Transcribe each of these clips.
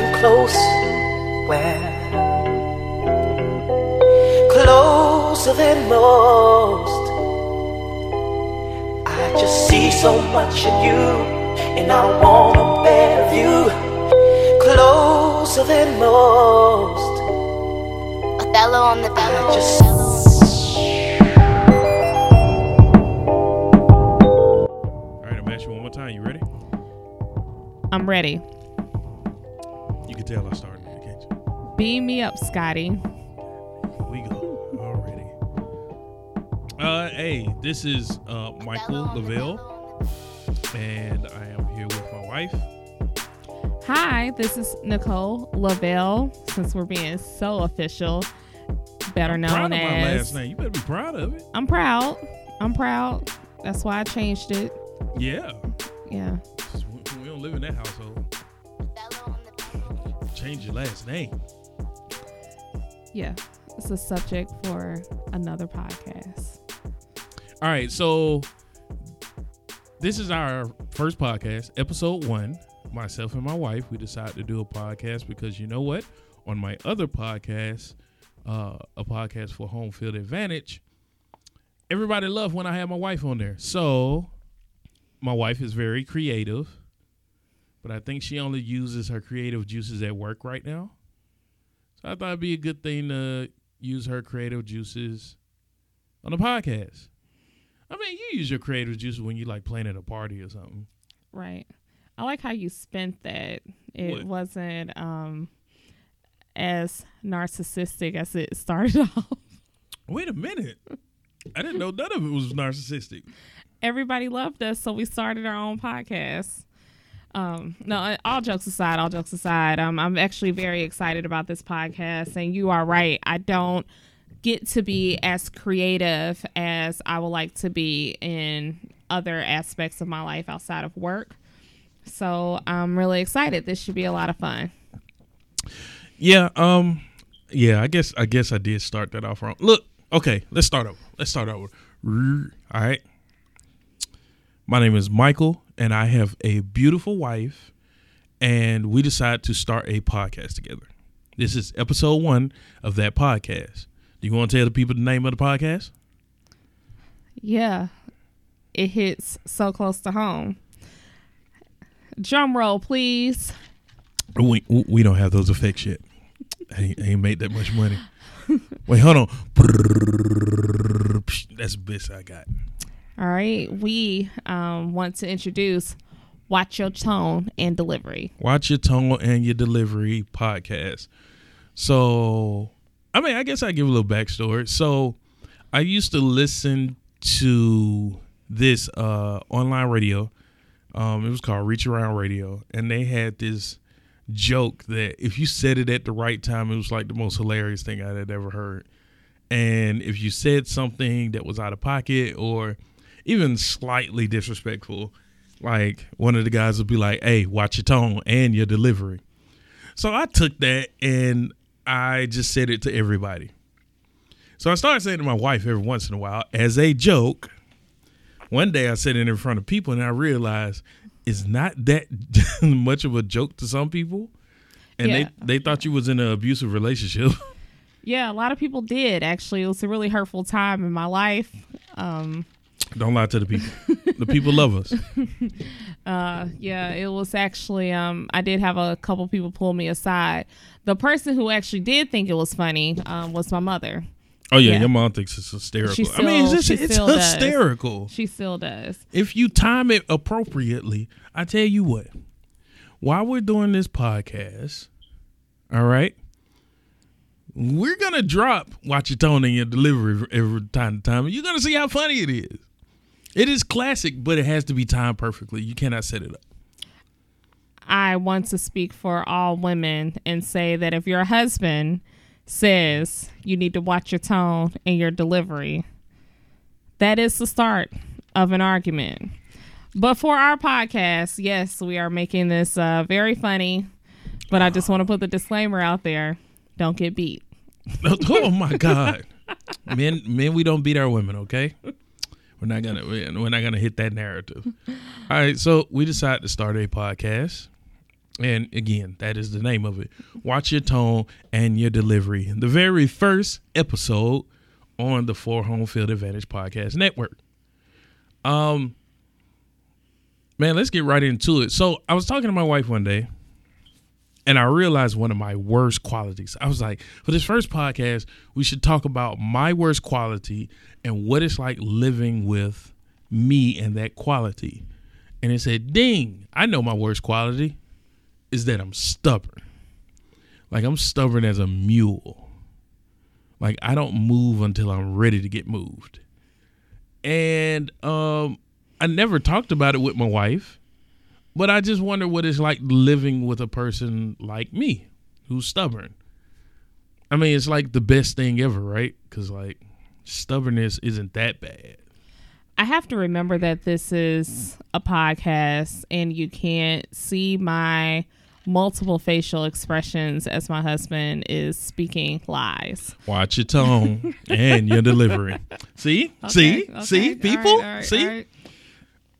and close. Well, closer than most. I just see so much in you, and I want a better view. Closer than most. Othello on the bellow. I just All right, I'm asking you one more time. You ready? I'm ready? Tell I started it, can't you? Beam me up, Scotty. We go already. Uh, hey, this is uh Michael Lavelle, and I am here with my wife. Hi, this is Nicole Lavelle. Since we're being so official, better known proud of my as. last name. You better be proud of it. I'm proud. I'm proud. That's why I changed it. Yeah. Yeah. We don't live in that household. Change your last name. Yeah. It's a subject for another podcast. All right, so this is our first podcast, episode one. Myself and my wife, we decided to do a podcast because you know what? On my other podcast, uh, a podcast for Home Field Advantage, everybody loved when I had my wife on there. So my wife is very creative, but I think she only uses her creative juices at work right now. So I thought it'd be a good thing to use her creative juices on the podcast. I mean, you use your creative juices when you like playing at a party or something. Right. I like how you spent that. It What? wasn't um as narcissistic as it started off. Wait a minute. I didn't know none of it was narcissistic. everybody loved us, so we started our own podcast. Um, no, all jokes aside, all jokes aside, um, I'm actually very excited about this podcast. And you are right. I don't get to be as creative as I would like to be in other aspects of my life outside of work. So I'm really excited. This should be a lot of fun. Yeah, um, yeah, I guess I guess I did start that off wrong. Look, okay, let's start over. Let's start over. All right. My name is Michael, and I have a beautiful wife, and we decided to start a podcast together. This is episode one of that podcast. Do you want to tell the people the name of the podcast? Yeah, it hits so close to home. Drum roll, please. We we don't have those effects yet. I ain't, I ain't made that much money. Wait, hold on. That's the best I got. All right, we um, want to introduce Watch Your Tone and Delivery. Watch your tone and your delivery podcast. So, I mean, I guess I give a little backstory. So, I used to listen to this uh, online radio. Um, it was called Reach Around Radio, and they had this joke that if you said it at the right time, it was like the most hilarious thing I had ever heard. And if you said something that was out of pocket or even slightly disrespectful, like one of the guys would be like, "Hey, watch your tone and your delivery." So I took that and I just said it to everybody. So I started saying to my wife every once in a while as a joke. One day I said it in front of people and I realized it's not that much of a joke to some people. And Yeah. they, they thought you was in an abusive relationship. Yeah, a lot of people did actually. It was a really hurtful time in my life. Um, Don't lie to the people. the people love us. uh, yeah, it was actually. Um, I did have a couple people pull me aside. The person who actually did think it was funny um, was my mother. Oh yeah, Yeah. your mom thinks it's hysterical. She I mean, it's, she it's still does. hysterical. She still does. if you time it appropriately, I tell you what, while we're doing this podcast, all right, we're gonna drop watch your tone and your delivery every time to time. You're gonna see how funny it is. It is classic, but it has to be timed perfectly. You cannot set it up. I want to speak for all women and say that if your husband says you need to watch your tone and your delivery, that is the start of an argument. But for our podcast, yes, we are making this uh, very funny. But I just want to put the disclaimer out there: don't get beat. oh my god, men, men, we don't beat our women. Okay, we're not gonna we're not gonna hit that narrative. All right, so we decided to start a podcast, And again, that is the name of it. Watch your tone and your delivery. The very first episode on the For Home Field Advantage Podcast Network. Um, man, let's get right into it. So I was talking to my wife one day, and I realized one of my worst qualities. I was like, for this first podcast, we should talk about my worst quality and what it's like living with me and that quality. And it said, ding, I know my worst quality is that I'm stubborn. Like I'm stubborn as a mule. Like I don't move until I'm ready to get moved. And um I never talked about it with my wife, but I just wonder what it's like living with a person like me who's stubborn. I mean, it's like the best thing ever, right? Cuz like stubbornness isn't that bad. I have to remember that this is a podcast and you can't see my multiple facial expressions as my husband is speaking lies. Watch your tone and your delivery. See? see? Okay, See? People? all right, all right, see?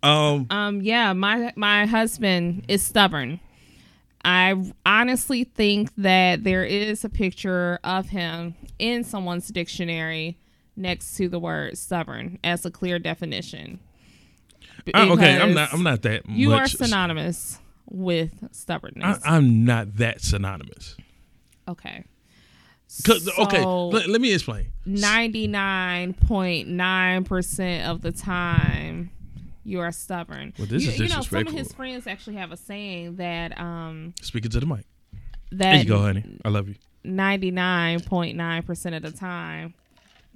Um Um yeah, my my husband is stubborn. I honestly think that there is a picture of him in someone's dictionary next to the word stubborn as a clear definition. I- okay, I'm not I'm not that You are much synonymous with stubbornness. I'm not that synonymous. okay. 'Cause- okay, So- let, let me explain. 99.9% of the time you are stubborn. Well, this you, is you know, some of his friends actually have a saying that um Speaking to the mic. that There you go, honey. I love you. 99.9% of the time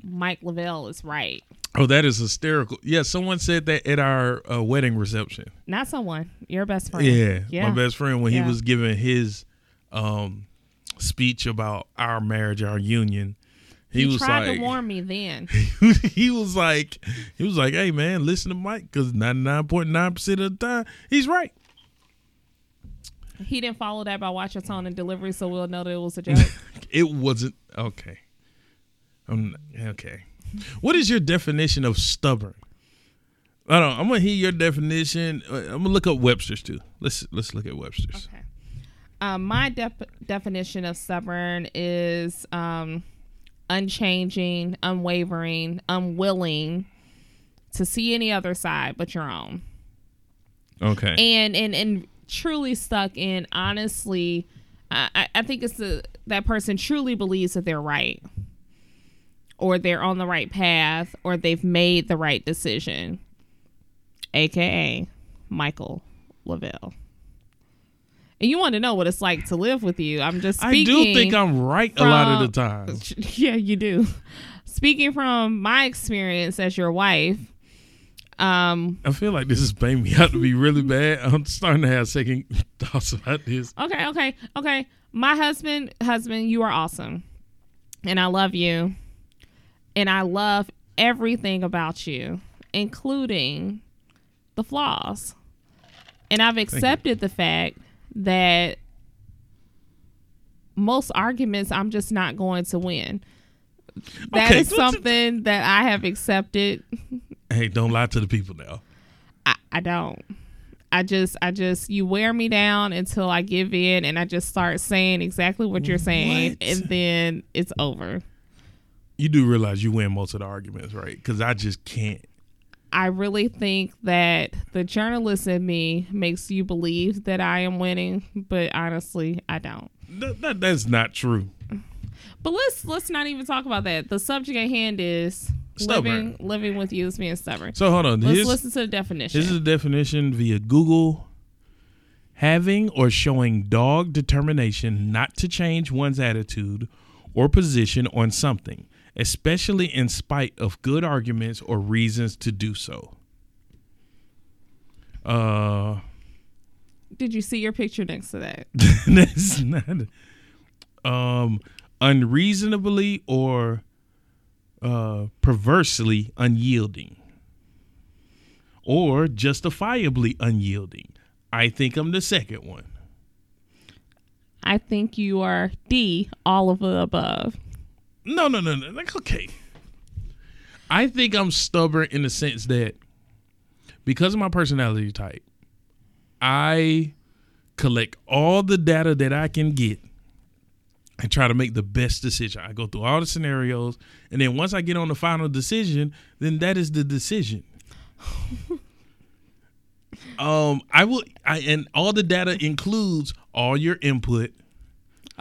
Mike Lavelle is right. Oh, that is hysterical. Yeah, someone said that at our uh, wedding reception. Not someone, your best friend. Yeah, Yeah. my best friend when Yeah. he was giving his um speech about our marriage, our union. He, He, was tried like, to warn me then. he was like, he was like, hey man, listen to Mike because ninety nine point nine percent of the time he's right. He didn't follow that by watch your tone and delivery, so we'll know that it was a joke. It wasn't okay. Um, okay. What is your definition of stubborn? I don't. I'm gonna hear your definition. Uh, I'm gonna look up Webster's too. Let's let's look at Webster's. Okay. Um, my def- definition of stubborn is um, unchanging, unwavering, unwilling to see any other side but your own, Okay. and and and truly stuck in. Honestly, I, I- think it's the that person truly believes that they're right, or they're on the right path, or they've made the right decision, aka Michael Lavelle. And you want to know what it's like to live with you. I'm just I do think I'm right a lot of the time. Yeah, you do. Speaking from my experience as your wife, um, I feel like this is paying me out to be really bad. I'm starting to have second thoughts about this. okay, okay, okay. My husband, husband, you are awesome. And I love you. And I love everything about you, including the flaws. And I've accepted the fact that most arguments I'm just not going to win. That Okay, is something that I have accepted. Hey, don't lie to the people now. I, I don't. I just, I just, you wear me down until I give in and I just start saying exactly what you're saying, What? and then it's over. You do realize you win most of the arguments, right? Because I just can't. I really think that the journalist in me makes you believe that I am winning, but honestly, I don't. That, that, that's not true. But let's let's not even talk about that. The subject at hand is Stubborn. living living with you is being stubborn. So hold on. let's Here's, listen to the definition. This is a definition via Google. Having or showing dog determination not to change one's attitude or position on something, especially in spite of good arguments or reasons to do so. Uh, Did you see your picture next to that? that's not um unreasonably or uh perversely unyielding or justifiably unyielding. I think I'm the second one. I think you are D, all of the above. No, no, no, no. Like, okay. I think I'm stubborn in the sense that because of my personality type, I collect all the data that I can get and try to make the best decision. I go through all the scenarios, and then once I get on the final decision, then that is the decision. um, I will, I and all the data includes all your input,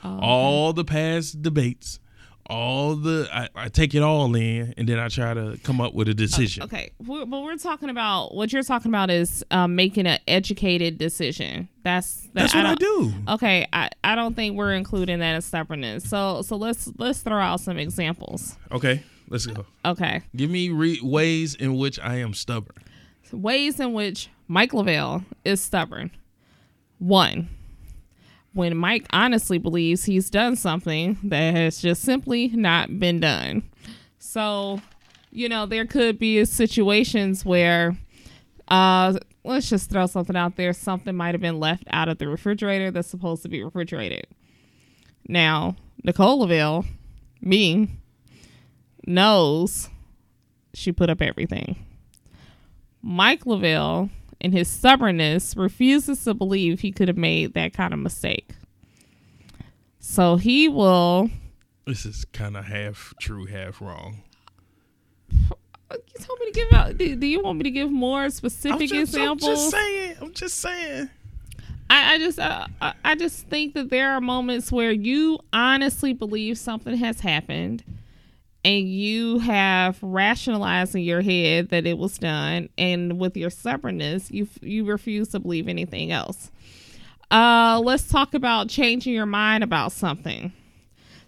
all the past debates, all the. I, I take it all in, and then I try to come up with a decision. Okay, we're, but we're talking about what you're talking about is um, making an educated decision. That's that, That's what I, do. Okay, I, I don't think we're including that as stubbornness. So so let's let's throw out some examples. Okay, let's go. Okay, Give me re- ways in which I am stubborn. ways in which Mike Lavelle is stubborn. One, when Mike honestly believes he's done something that has just simply not been done. So, you know, there could be situations where, uh, let's just throw something out there. Something might have been left out of the refrigerator that's supposed to be refrigerated. Now, Nicole Lavelle, me, knows she put up everything. Mike Lavelle, in his stubbornness, refuses to believe he could have made that kind of mistake. So he will. This is kind of half true, half wrong. You told me to give out. Do, do you want me to give more specific I'm just, I'm examples? just saying. I'm just saying. I, I just, uh, I just think that there are moments where you honestly believe something has happened, and you have rationalized in your head that it was done, and with your stubbornness, you you refuse to believe anything else. Uh, let's talk about changing your mind about something.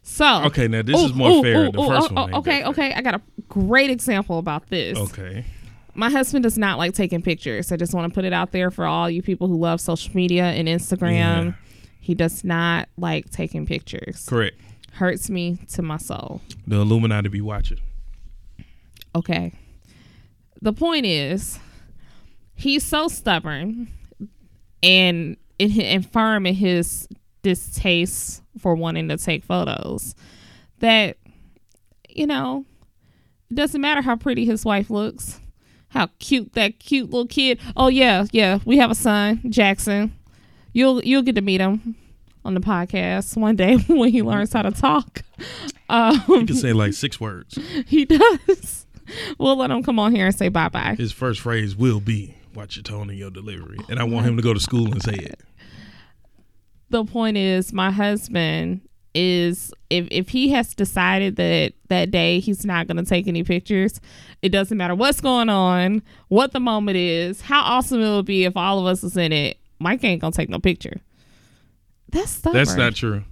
So Okay, now this is more fair. The first one oh, okay, okay, I got a great example about this Okay. my husband does not like taking pictures. I just want to put it out there for all you people who love social media and Instagram. Yeah. He does not like taking pictures. Correct. Hurts me to my soul. The Illuminati be watching. Okay. The point is, he's so stubborn and and firm in his distaste for wanting to take photos that you know it doesn't matter how pretty his wife looks how cute that cute little kid oh yeah yeah we have a son jackson you'll you'll get to meet him on the podcast one day when he learns how to talk. Um You can say like six words. he does. We'll let him come on here and say bye-bye. His first phrase will be "Watch your tone and your delivery," and I want him to go to school and say it. the point is my husband is if if he has decided that that day he's not going to take any pictures it doesn't matter what's going on what the moment is how awesome it would be if all of us was in it mike ain't gonna take no picture that's stubborn. That's not true.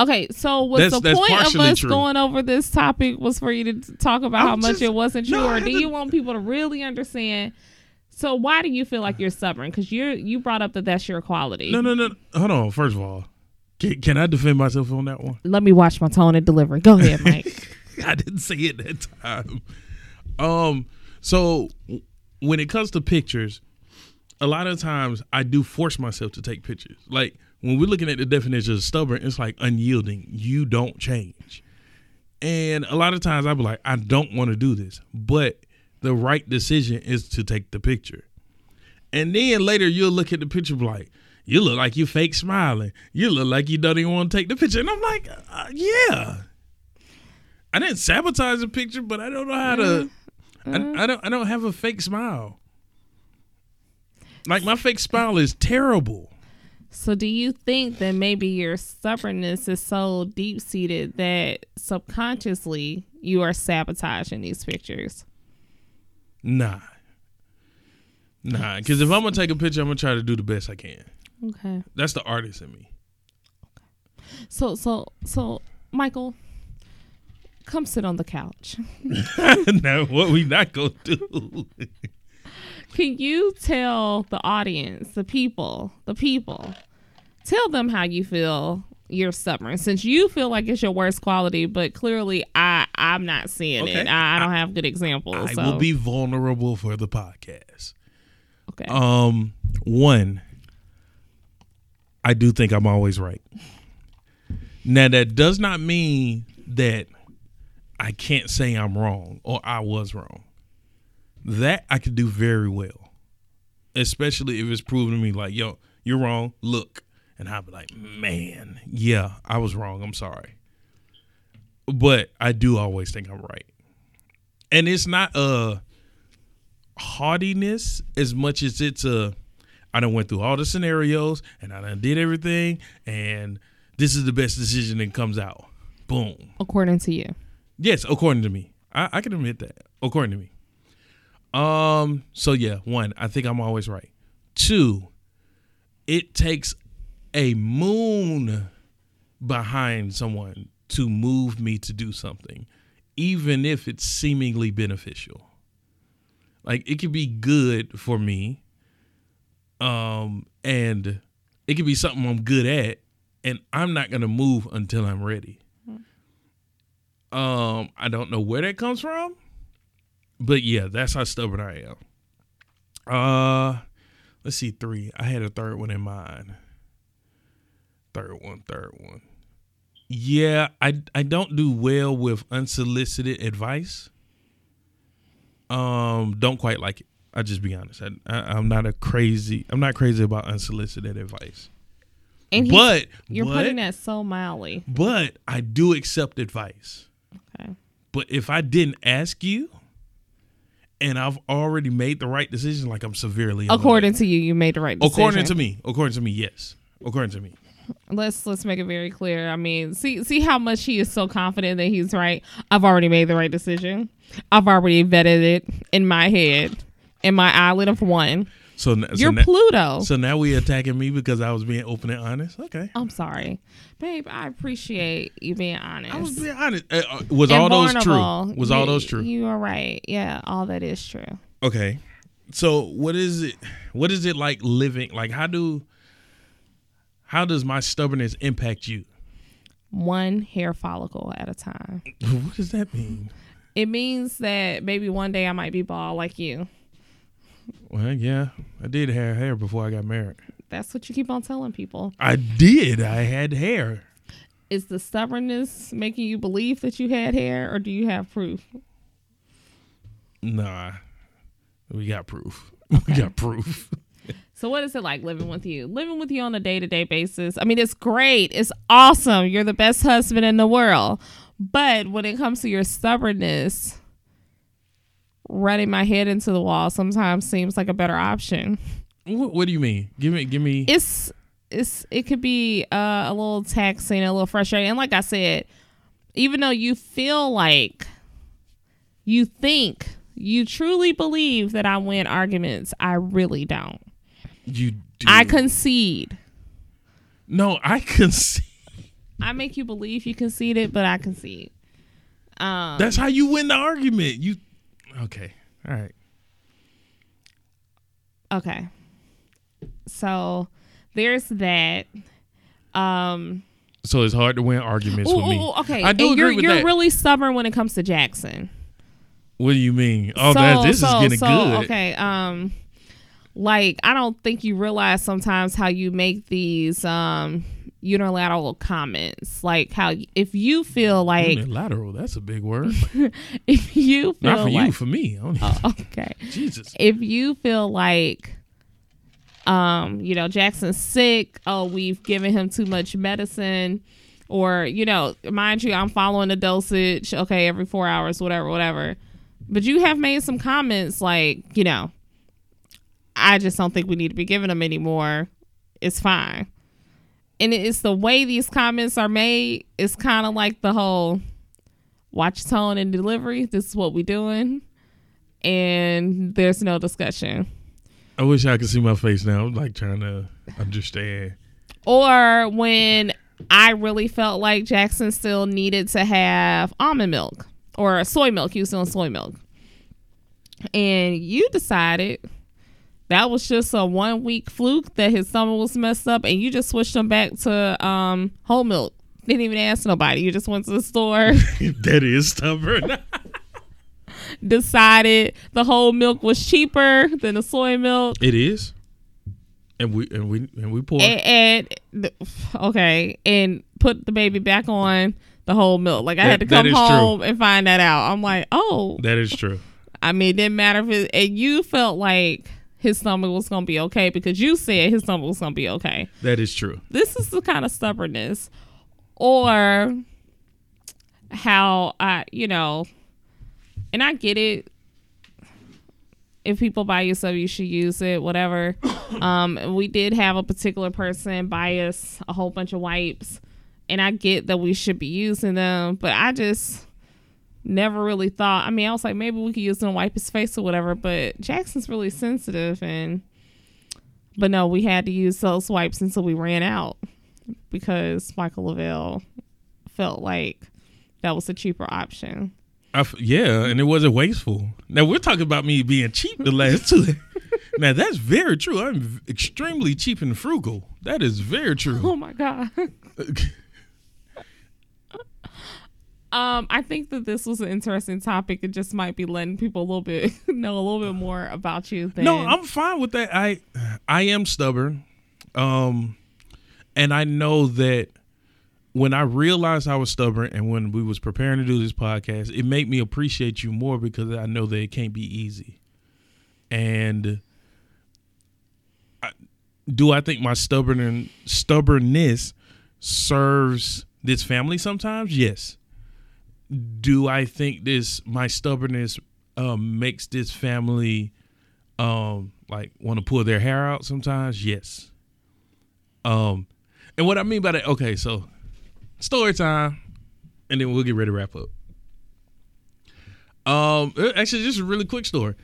okay so was That's- the that's point of us true. going over this topic was for you to talk about I'm how much just- it wasn't true no, or do you want people to really understand so why do you feel like you're stubborn because you're you brought up that that's your quality No, no, no. Hold on. First of all, can, can I defend myself on that one? let me watch my tone and delivery. Go ahead, Mike. I didn't say it that time. Um, so when it comes to pictures, a lot of times I do force myself to take pictures. Like when we're looking at the definition of stubborn, it's like unyielding. You don't change. And a lot of times I'll be like, I don't want to do this, but the right decision is to take the picture. And then later you'll look at the picture and be like, you look like you fake smiling. You look like you don't even want to take the picture. And I'm like, uh, yeah. I didn't sabotage the picture, but I don't know how to. I, I don't. I don't have a fake smile. Like my fake smile is terrible. so, do you think that maybe your stubbornness is so deep seated that subconsciously you are sabotaging these pictures? Nah. Nah, because if I'm gonna take a picture, I'm gonna try to do the best I can. Okay. That's the artist in me. So, so, so, Michael, come sit on the couch. now, what we not gonna do? Can you tell the audience, the people, the people, tell them how you feel you're stubborn since you feel like it's your worst quality, but clearly I I'm not seeing Okay. it. I, I don't have good examples. I so. will be vulnerable for the podcast. okay. Um, one, I do think I'm always right. Now that does not mean that I can't say I'm wrong or I was wrong. That I could do very well, especially if it's proven to me like, yo, You're wrong. Look. And I'd be like, man, yeah, I was wrong. I'm sorry. But I do always think I'm right. And it's not a haughtiness as much as it's a I done went through all the scenarios and I done did everything and this is the best decision that comes out. Boom. According to you. Yes, according to me. I, I can admit that. According to me. Um, so yeah, one, I think I'm always right. Two, it takes a moon behind someone to move me to do something, even if it's seemingly beneficial. Like it could be good for me. Um, and it could be something I'm good at, and I'm not gonna move until I'm ready. Um, I don't know where that comes from, but yeah, that's how stubborn I am. Uh, let's see, three. I had a third one in mind. Third one, third one. Yeah, I I don't do well with unsolicited advice. Um, don't quite like it. I just be honest. I, I, I'm not a crazy. I'm not crazy about unsolicited advice. And But you're but, putting that so mildly. but I do accept advice. Okay. But if I didn't ask you, and I've already made the right decision, like I'm severely According to you, you made the right decision. according to me, according to me, yes, according to me. let's let's make it very clear. I mean, see see how much he is so confident that he's right. I've already made the right decision. I've already vetted it in my head, in my island of one. So, n- You're na- Pluto. So now we attacking me because I was being open and honest. Okay, I'm sorry, babe. I appreciate you being honest. I was being honest. Uh, uh, was And all those true? Was all those true? You are right. Yeah, all that is true. Okay. So what is it? What is it like living? Like how do? How does my stubbornness impact you? One hair follicle at a time. What does that mean? It means that maybe one day I might be bald like you. Well, yeah, I did have hair before I got married. That's what you keep on telling people. I did. I had hair. Is the stubbornness making you believe that you had hair, or do you have proof? Nah, we got proof. We got proof. So, what is it like living with you? Living with you on a day to day basis. I mean, it's great. It's awesome. You're the best husband in the world. But when it comes to your stubbornness, running my head into the wall sometimes seems like a better option. What, what do you mean? Give me, give me. It's it's it could be uh, a little taxing, a little frustrating. And like I said, even though you feel like you think you truly believe that I win arguments, I really don't. you. Do. I concede. No, I concede. I make you believe you conceded, but I concede. Um, That's how you win the argument. You. Okay. All right. okay. So there's that. Um, So it's hard to win arguments ooh, with me. ooh, ooh, okay. I do and agree you're with you're that. really stubborn when it comes to Jackson. what do you mean? Oh, so, that this so, is getting so, good. Okay. Um, like I don't think you realize sometimes how you make these um unilateral comments. Like how if you feel like Unilateral. That's a big word. if you feel Not for like you, for me. Oh, okay. Jesus. if you feel like um you know jackson's sick oh we've given him too much medicine or you know mind you i'm following the dosage okay every four hours whatever whatever but you have made some comments like you know i just don't think we need to be giving them anymore it's fine and it's the way these comments are made it's kind of like the whole watch tone and delivery this is what we doing and there's no discussion. I wish I could see my face now. I'm like trying to understand. Or when I really felt like Jackson still needed to have almond milk or soy milk. He was still soy milk. And you decided that was just a one week fluke that his stomach was messed up and you just switched him back to um, whole milk. Didn't even ask nobody. You just went to the store, that is stubborn. decided the whole milk was cheaper than the soy milk. it is. And we and we and we pour. and, and okay, and put the baby back on the whole milk. Like I That- had to come is true. home and find that out. I'm like, oh, that is true. I mean, it didn't matter if it. And you felt like his stomach was gonna be okay because you said his stomach was gonna be okay. That is true. This is the kind of stubbornness, or how I, you know, and I get it. If people buy you stuff, you should use it. Whatever. um, we did have a particular person buy us a whole bunch of wipes, and I get that we should be using them, but I just never really thought. I mean, I was like, maybe we could use them to wipe his face or whatever. But Jackson's really sensitive, and but no, we had to use those wipes until we ran out because Michael Lavelle felt like that was a cheaper option. I f yeah, and it wasn't wasteful. Now we're talking about me being cheap the last two. now that's very true. I'm v- extremely cheap and frugal. That is very true. Oh my god. Um, I think that this was an interesting topic. It just might be letting people a little bit know a little bit more about you. Than, No, I'm fine with that. I I am stubborn. Um and I know that when I realized I was stubborn and when we was preparing to do this podcast, it made me appreciate you more because I know that it can't be easy. And I, do I think my stubborn stubbornness serves this family sometimes? Yes. Do I think this my stubbornness um, makes this family um like want to pull their hair out sometimes? Yes. Um and what I mean by that, okay, so story time, and then we'll get ready to wrap up. Um, uh, actually, just a really quick story.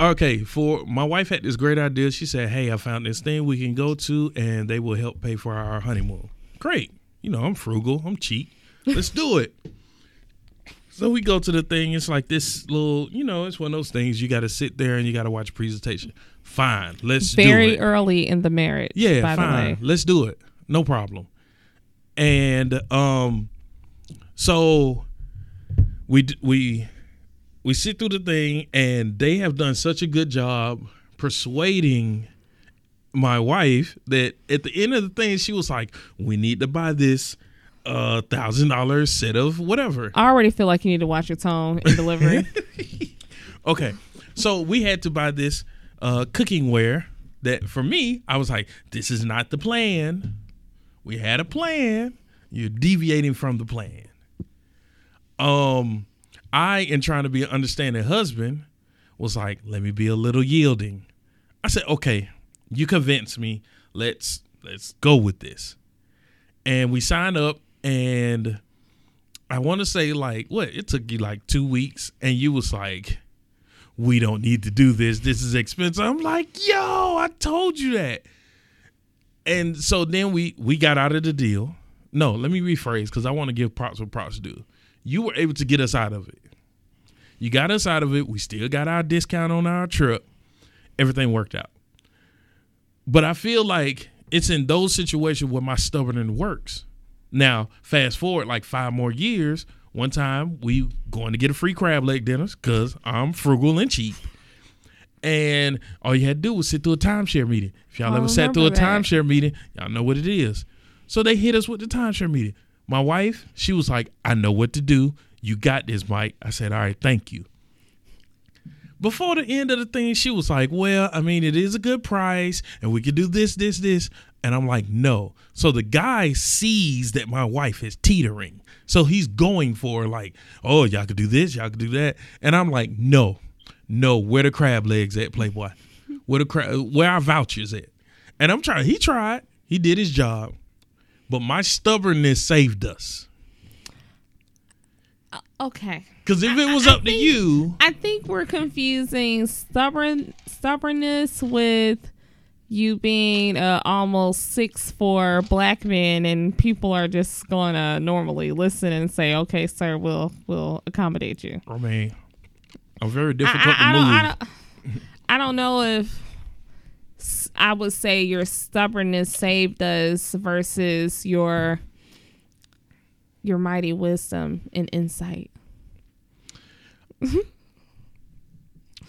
Okay, for my wife had this great idea. She said, "Hey, I found this thing we can go to, and they will help pay for our honeymoon." Great, you know I'm frugal, I'm cheap. Let's do it. So we go to the thing. It's like this little, you know, it's one of those things you got to sit there and you got to watch a presentation. Fine, let's do very early in the marriage. Yeah, by the fine. way. Let's do it. No problem. And um so we we we sit through the thing and they have done such a good job persuading my wife that at the end of the thing she was like, "We need to buy this uh thousand dollar set of whatever." I already feel like you need to watch your tone in delivery. Okay. So we had to buy this uh cooking ware that for me, I was like, this is not the plan. We had a plan. You're deviating from the plan. Um I in trying to be an understanding husband was like, let me be a little yielding. I said, okay, you convinced me. Let's let's go with this. And we signed up and I want to say like what it took you like two weeks and you was like we don't need to do this. This is expensive. I'm like, yo, I told you that. And so then we we got out of the deal. No, let me rephrase because I want to give props where props due. You were able to get us out of it. You got us out of it. We still got our discount on our trip. Everything worked out. But I feel like it's in those situations where my stubbornness works. Now, fast forward like five more years. One time we going to get a free crab leg dinners because I'm frugal and cheap. And all you had to do was sit through a timeshare meeting. If y'all I ever sat through a that. timeshare meeting, y'all know what it is. So they hit us with the timeshare meeting. My wife, she was like, I know what to do. You got this, Mike. I said, All right, thank you. Before the end of the thing, she was like, Well, I mean, it is a good price and we could do this, this, this. And I'm like, No. So the guy sees that my wife is teetering. So he's going for, like, Oh, y'all could do this, y'all could do that. And I'm like, No, no, where the crab legs at, Playboy? Where the crab, where our vouchers at? And I'm trying, he tried, he did his job, but my stubbornness saved us. Uh, okay. Because if it was I up to think- you, I think we're confusing stubborn stubbornness with you being uh, almost six four black man, and people are just going to normally listen and say, "Okay, sir, we'll we'll accommodate you." I mean, I'm very difficult I, I to don't, move. I don't. I don't know if I would say your stubbornness saved us versus your your mighty wisdom and insight.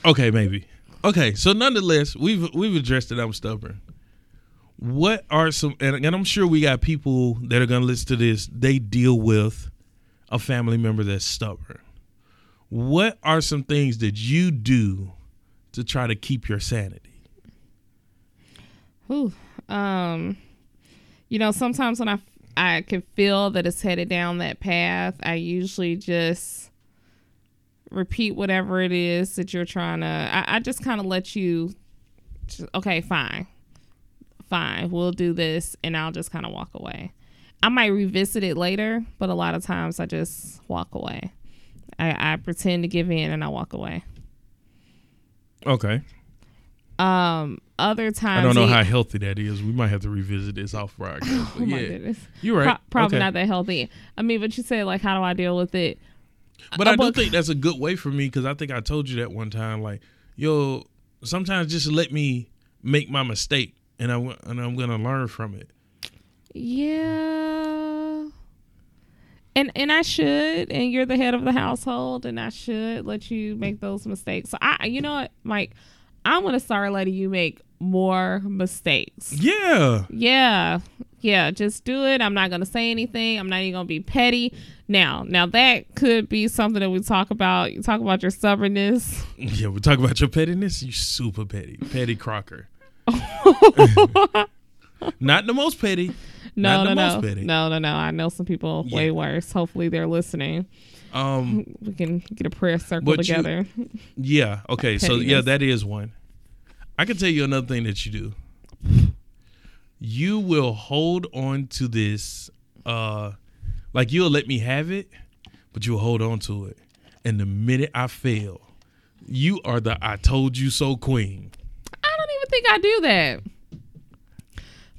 Okay, maybe. Okay, so nonetheless, we've we've addressed that I'm stubborn. What are some and, and I'm sure we got people that are gonna listen to this, they deal with a family member that's stubborn. What are some things that you do to try to keep your sanity? Ooh, um, you know, sometimes when I I can feel that it's headed down that path, I usually just repeat whatever it is that you're trying to. I, I just kind of let you. Just, okay, fine, fine, we'll do this, and I'll just kind of walk away. I might revisit it later, but a lot of times I just walk away. I, I pretend to give in and I walk away. Okay. Um, other times I don't know it- how healthy that is. We might have to revisit this off broadcast. Oh but my yeah, goodness. you're right. Pro- probably Okay. not that healthy. I mean, but you said like, how do I deal with it? But Uh, I do think that's a good way for me because I think I told you that one time. Like, yo, sometimes just let me make my mistake, and I and I'm gonna learn from it. Yeah. And and I should, and you're the head of the household, and I should let you make those mistakes. So I, you know what, Mike, I'm gonna start letting you make more mistakes. Yeah. Yeah, yeah, just do it. I'm not gonna say anything. I'm not even gonna be petty. Now, now that could be something that we talk about. You talk about your stubbornness. Yeah, we talk about your pettiness. You super petty, petty Crocker. Not the most petty. No, Not no, the no, most petty. no, no, no. I know some people way worse. Hopefully, they're listening. Um. We can get a prayer circle But you- together. Yeah. Okay. So yeah, that is one. I can tell you another thing that you do. You will hold on to this, uh, like you'll let me have it, but you'll hold on to it. And the minute I fail, you are the I told you so queen. I don't even think I do that.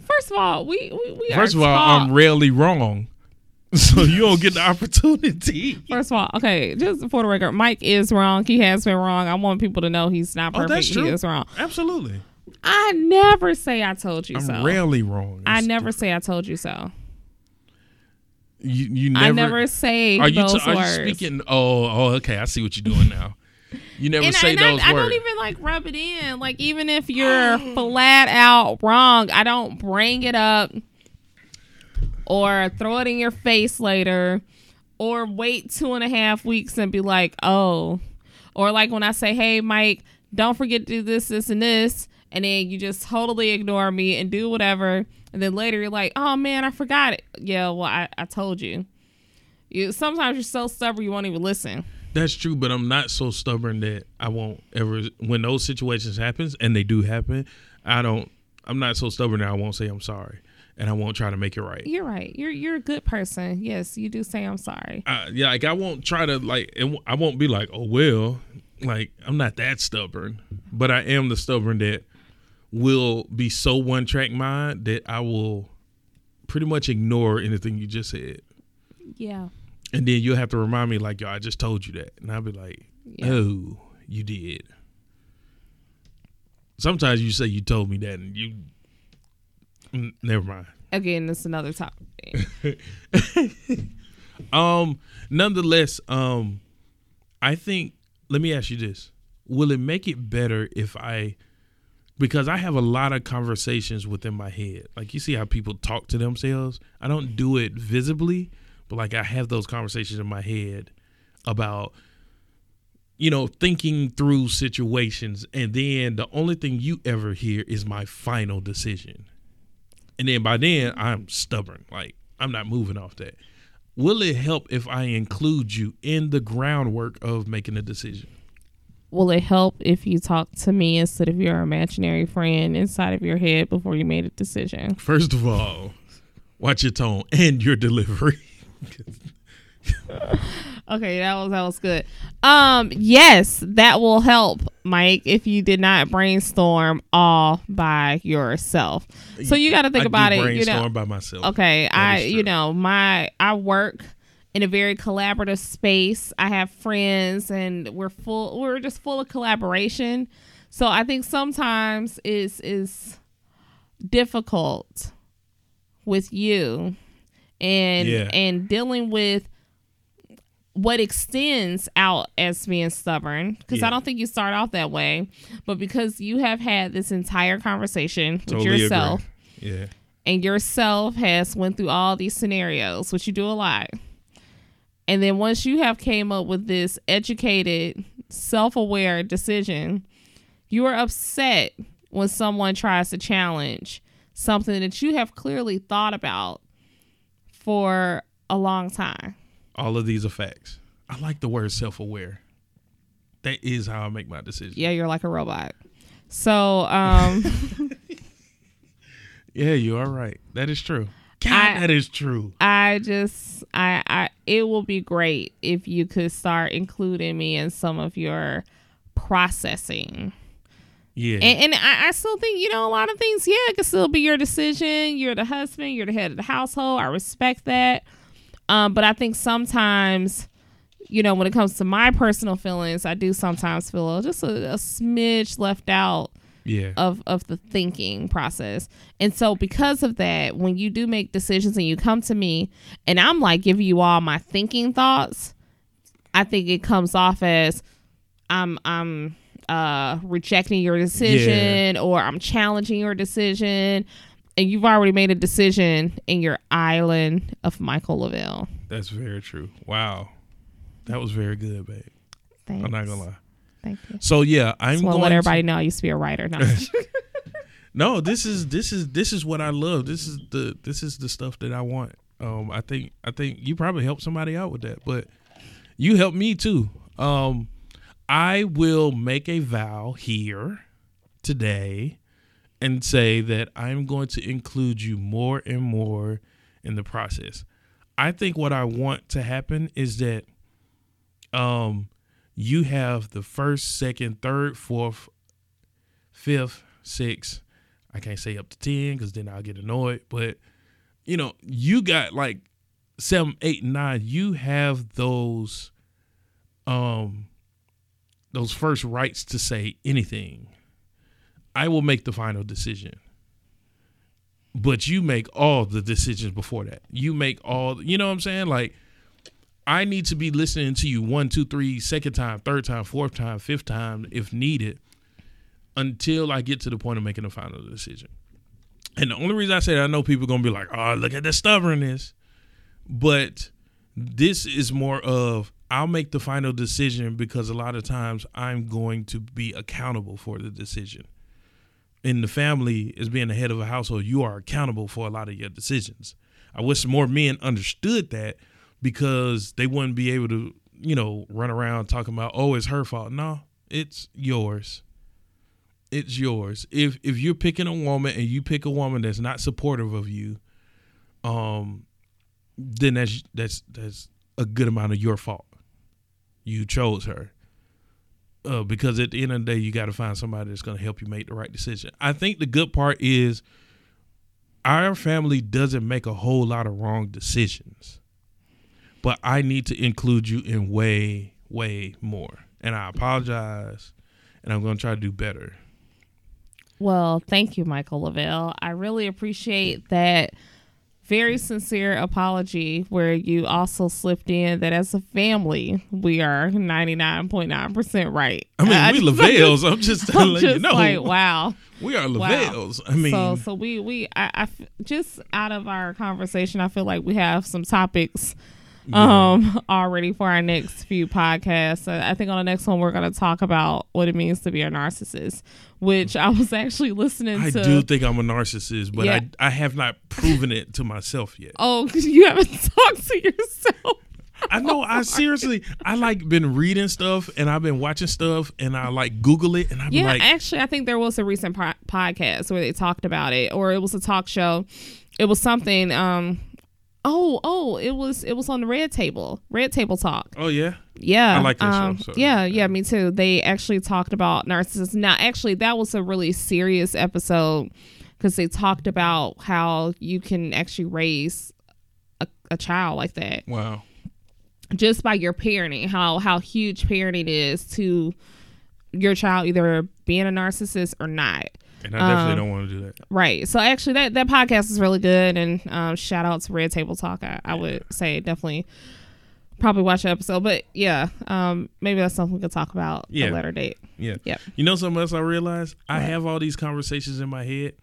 First of all, we we, we First of all, taught- I'm rarely wrong, so you don't get the opportunity. First of all, okay, just for the record, Mike is wrong. He has been wrong. I want people to know he's not Oh, perfect. that's true. He is wrong. Absolutely, I never say I told you I'm so. rarely wrong. I It's- never say I told you so. You, you never. I never say Are you, those t- are you speaking? Oh, oh, okay. I see what you're doing now. You never and, say and those I, I don't even like rub it in. Like even if you're flat out wrong, I don't bring it up or throw it in your face later or wait two and a half weeks and be like, oh. Or like when I say, hey Mike, don't forget to do this, this, and this, and then you just totally ignore me and do whatever, and then later you're like, oh man, I forgot it. Yeah, well I, I told you. You sometimes you're so stubborn you won't even listen. That's true, but I'm not so stubborn that I won't ever. When those situations happens, and they do happen, I don't. I'm not so stubborn that I won't say I'm sorry, and I won't try to make it right. You're right. You're you're a good person. Yes, you do say I'm sorry. I, yeah, like I won't try to like. I won't be like, oh well, like I'm not that stubborn, but I am the stubborn that will be so one track mind that I will pretty much ignore anything you just said. Yeah. And then you'll have to remind me, like, yo, I just told you that. And I'll be like, Yeah. oh, you did. Sometimes you say you told me that and you. Mm, Never mind. Again, that's another topic. Um, nonetheless, um, I think, let me ask you this Will it make it better if I. Because I have a lot of conversations within my head. Like, you see how people talk to themselves? I don't mm-hmm. do it visibly, but like, I have those conversations in my head about you know, thinking through situations, and then the only thing you ever hear is my final decision. And then by then, mm-hmm. I'm stubborn. Like, I'm not moving off that. Will it help if I include you in the groundwork of making a decision? Will it help if you talk to me instead of your imaginary friend inside of your head before you made a decision? First of all, watch your tone and your delivery. Okay, that was that was good. Um, yes, that will help, Mike, if you did not brainstorm all by yourself. So you got to think I about it. You know, by myself. Okay, I you know my I work in a very collaborative space. I have friends and we're full we're just full of collaboration. So I think sometimes is is difficult with you and Yeah. and dealing with what extends out as being stubborn because Yeah. I don't think you start off that way, but because you have had this entire conversation with Totally agree. yourself Yeah. and yourself has went through all these scenarios which you do a lot and then once you have came up with this educated self-aware decision You are upset when someone tries to challenge something that you have clearly thought about for a long time. All of these effects. I like the word self aware. That is how I make my decision. Yeah, you're like a robot. So, um, Yeah, you are right. That is true. God, I- that is true. I just, I, I, it will be great if you could start including me in some of your processing. Yeah. And, and I, I still think, you know, a lot of things, yeah, it could still be your decision. You're the husband, you're the head of the household. I respect that. Um, but I think sometimes, you know, when it comes to my personal feelings, I do sometimes feel just a, a smidge left out yeah. of of the thinking process. And so because of that, when you do make decisions and you come to me and I'm like giving you all my thinking thoughts, I think it comes off as I'm I'm uh rejecting your decision or I'm challenging your decision and you've already made a decision in your island of Michael Lavelle. That's very true. Wow. That was very good, babe. Thanks. I'm not gonna lie. Thank you. So yeah, I'm going to let to- everybody know I used to be a writer. No. No, this is this is this is what I love. This is the this is the stuff that I want. Um, I think I think you probably help somebody out with that, but you help me too. Um, I will make a vow here today and say that I'm going to include you more and more in the process. I think what I want to happen is that um you have the first, second, third, fourth, fifth, sixth. I can't say up to ten because then I'll get annoyed. But you know, you got like seven, eight, nine. You have those um those first rights to say anything. I will make the final decision. But you make all the decisions before that. You make all you know what I'm saying? Like I need to be listening to you one, two, three, second time, third time, fourth time, fifth time, if needed, until I get to the point of making a final decision. And the only reason I say that, I know people are gonna be like, "Oh, look at the stubbornness," but this is more of I'll make the final decision because a lot of times I'm going to be accountable for the decision. In the family, as being the head of a household, you are accountable for a lot of your decisions. I wish more men understood that because they wouldn't be able to, you know, run around talking about, oh, it's her fault. No, it's yours. It's yours. If if you're picking a woman and you pick a woman that's not supportive of you, um, then that's that's that's a good amount of your fault. You chose her. Uh, because at the end of the day, you got to find somebody that's going to help you make the right decision. I think the good part is our family doesn't make a whole lot of wrong decisions but I need to include you in way, way more. And I apologize, and I'm going to try to do better. Well, thank you, Michael Lavelle. I really appreciate that very sincere apology where you also slipped in that as a family, we are 99.9% right. I mean, we Lavelles. I'm just I'm telling just you, no, like, wow. we are Lavelles. I mean, so, so we, we, I, I just out of our conversation, I feel like we have some topics um already for our next few podcasts. I I think on the next one we're going to talk about what it means to be a narcissist, which I was actually listening I to. do think I'm a narcissist, but Yeah. I I have not proven it to myself yet. Oh, you haven't talked to yourself. I know. I seriously, I like been reading stuff and I've been watching stuff and I like Google it and I'm Yeah, like, actually, I think there was a recent po- podcast where they talked about it, or it was a talk show. It was something. Um, oh, oh, it was it was on the Red Table, Red Table Talk. oh yeah, Yeah, I like that show, um, so- Yeah, yeah, me too. They actually talked about narcissists. Now, actually, that was a really serious episode because they talked about how you can actually raise a, a child like that wow, just by your parenting. How how huge parenting is to your child either being a narcissist or not. And I definitely Um, don't want to do that. Right. So actually, that that podcast is really good, and um, shout out to Red Table Talk. I, I would say definitely probably watch the episode, but yeah, um, maybe that's something we could talk about Yeah. at a later date. Yeah. Yeah. You know something else I realized? I have all these conversations in my head.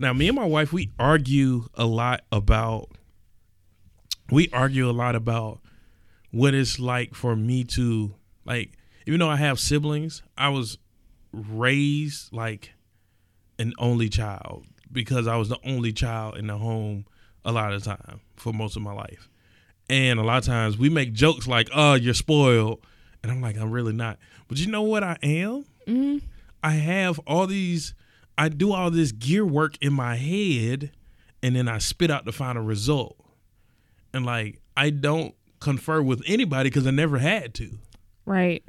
Now, me and my wife, we argue a lot about we argue a lot about what it's like for me to like even though I have siblings, I was raised like an only child because I was the only child in the home a lot of the time for most of my life. And a lot of times we make jokes like, "Oh, you're spoiled," and I'm like, "I'm really not." But you know what I am? Mm-hmm. I have all these. I do all this gear work in my head, and then I spit out the final result. And like, I don't confer with anybody because I never had to. Right.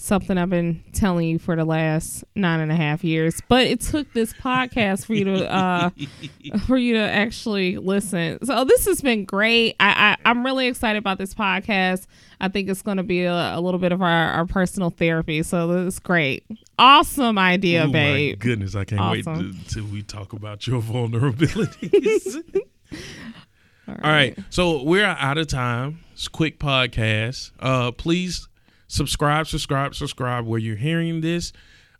Something I've been telling you for the last nine and a half years, but it took this podcast for you to uh, for you to actually listen. So this has been great. I, I I'm really excited about this podcast. I think it's going to be a, a little bit of our, our personal therapy. So it's great. Awesome idea, oh babe. my goodness, I can't wait Awesome. to, till we talk about your vulnerabilities. All right. So we're out of time. It's a quick podcast. Uh please subscribe, subscribe, subscribe where you're hearing this.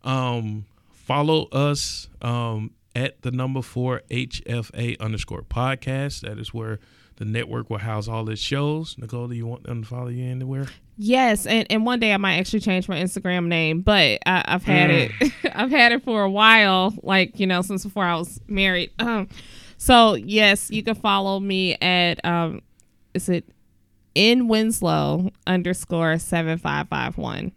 Um follow us um at the number four HFA underscore podcast. That is where the network will house all its shows. Nicole, do you want them to follow you anywhere? Yes, and, and one day I might actually change my Instagram name, but I, I've had Mm. it. I've had it for a while, like you know, since before I was married. Um, so yes, you can follow me at um, is it in Winslow underscore seven five five one.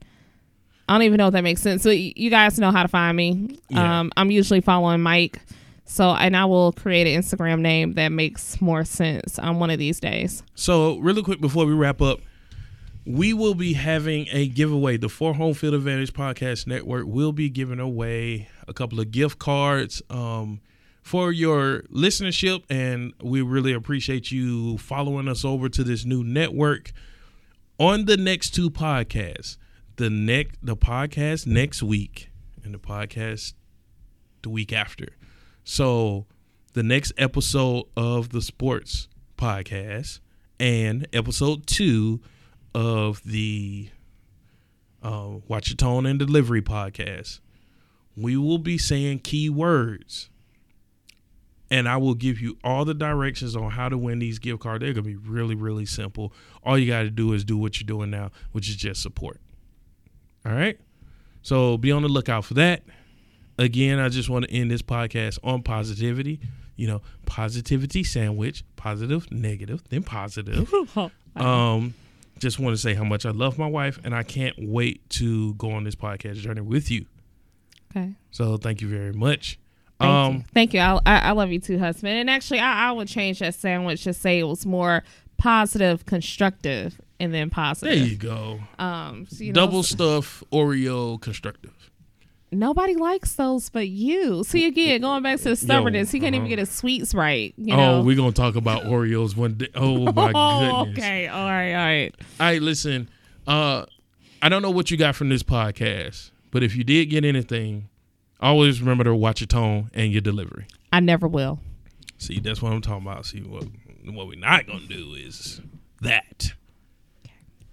I don't even know if that makes sense. So you guys know how to find me. Yeah. Um, I'm usually following Mike. So and I will create an Instagram name that makes more sense on one of these days. So, really quick before we wrap up, we will be having a giveaway. The For Home Field Advantage Podcast Network will be giving away a couple of gift cards um, for your listenership, and we really appreciate you following us over to this new network. On the next two podcasts, the next the podcast next week and the podcast the week after. So the next episode of the sports podcast and episode two of the uh, Watch Your Tone and Delivery podcast, we will be saying key words. And I will give you all the directions on how to win these gift cards. They're going to be really, really simple. All you got to do is do what you're doing now, which is just support. All right? So be on the lookout for that again, I just want to end this podcast on positivity. You know, positivity sandwich, positive, negative, then positive. um, just want to say how much I love my wife, and I can't wait to go on this podcast journey with you. Okay. So thank you very much. Thank um, you. Thank you. I, I, I love you too, husband. And actually, I, I would change that sandwich to say it was more positive, constructive, and then positive. there you go. Um, so, you know, Double stuff Oreo constructive. nobody likes those but you. See again, going back to the stubbornness, he can't even uh-huh. get his sweets right. You know? Oh, we're gonna talk about Oreos one day. Oh my Oh, goodness. okay. All right. All right. All right, listen. Uh, I don't know what you got from this podcast, but if you did get anything, always remember to watch your tone and your delivery. I never will. See, that's what I'm talking about. See, what what we're not gonna do is that.